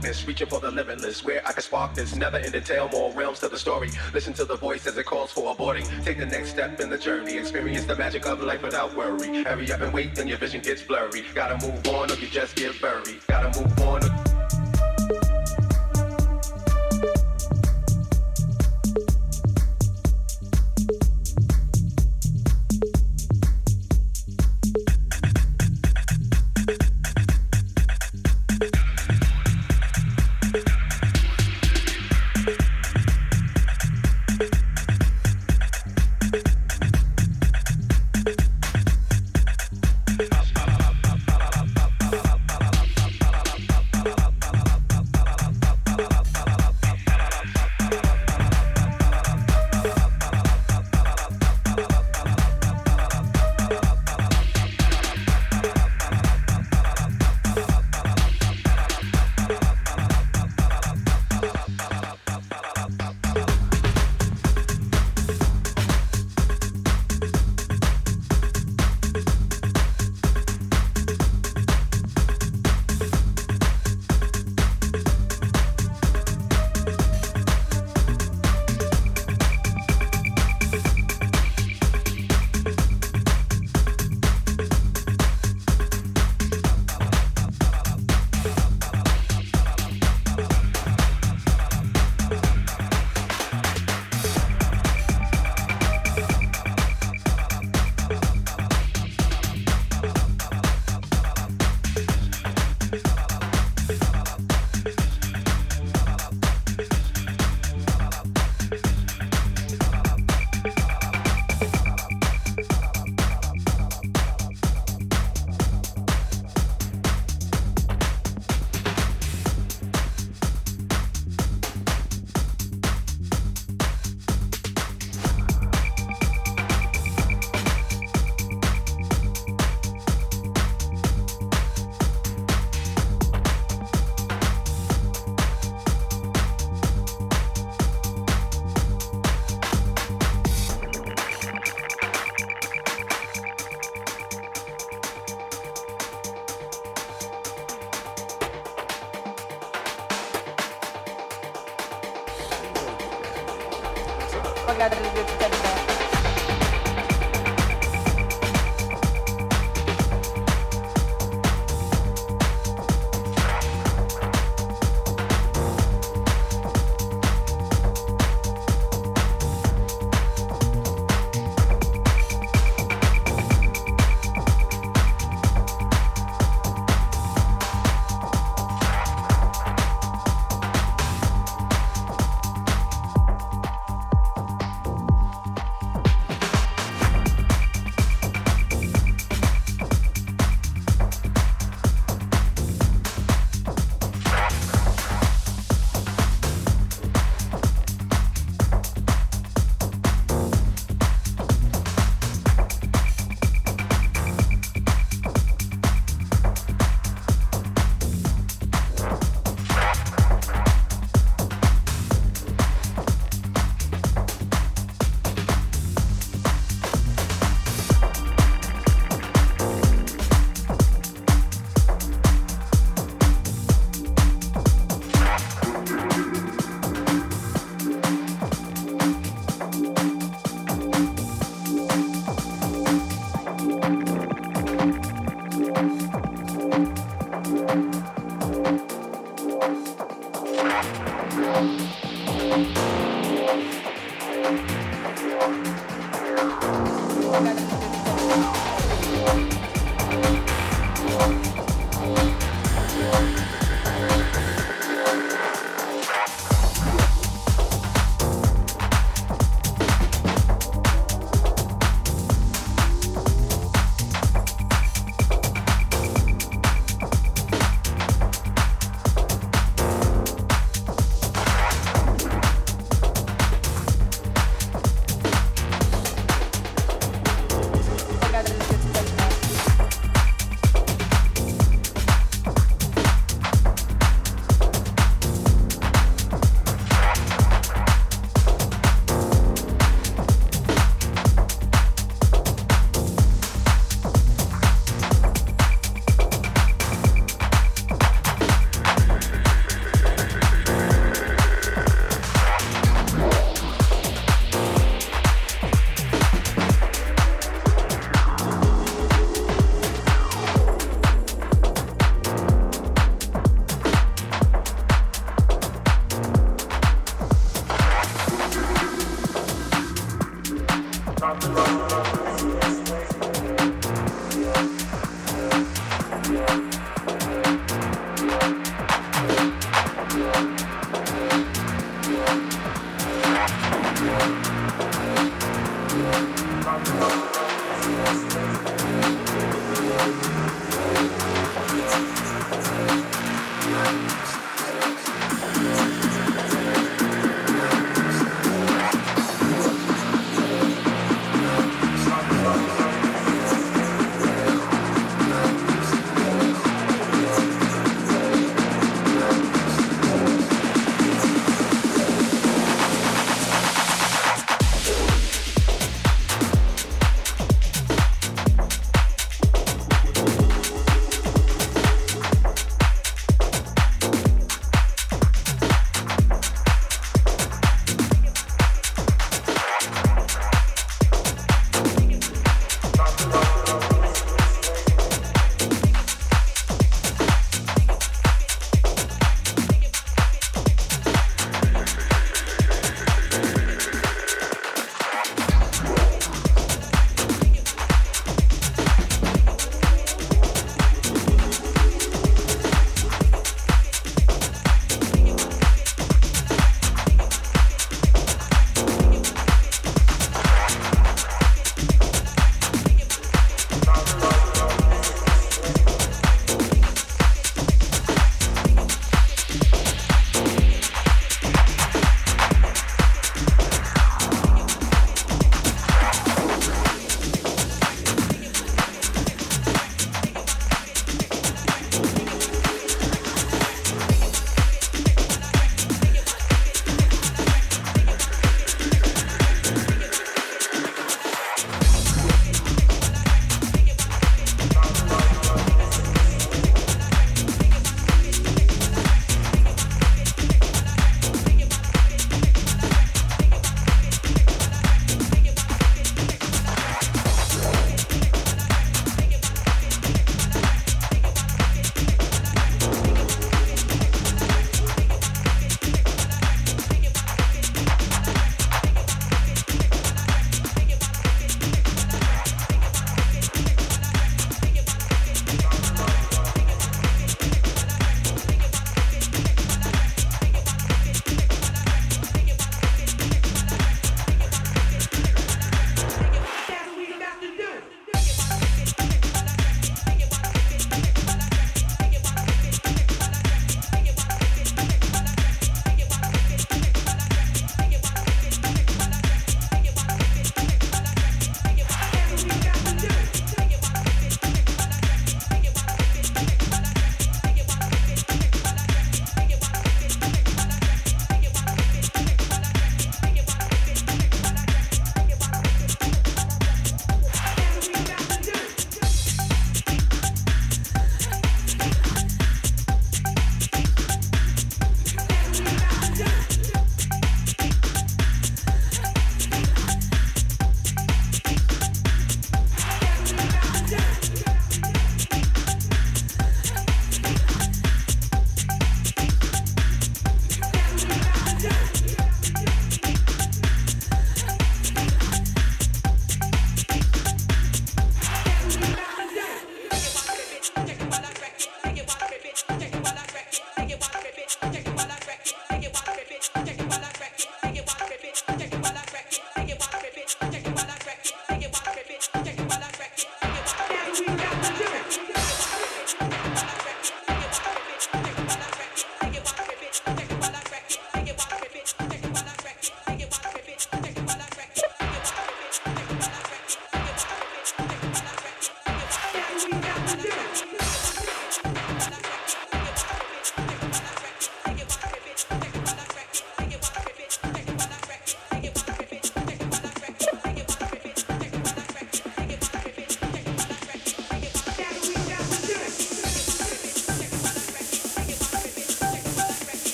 Darkness, reaching for the limitless, where I can spark this never-ending tale, more realms to the story. Listen to the voice as it calls for aborting. Take the next step in the journey, experience the magic of life without worry. Hurry up and wait, then your vision gets blurry. Gotta move on, or you just get buried.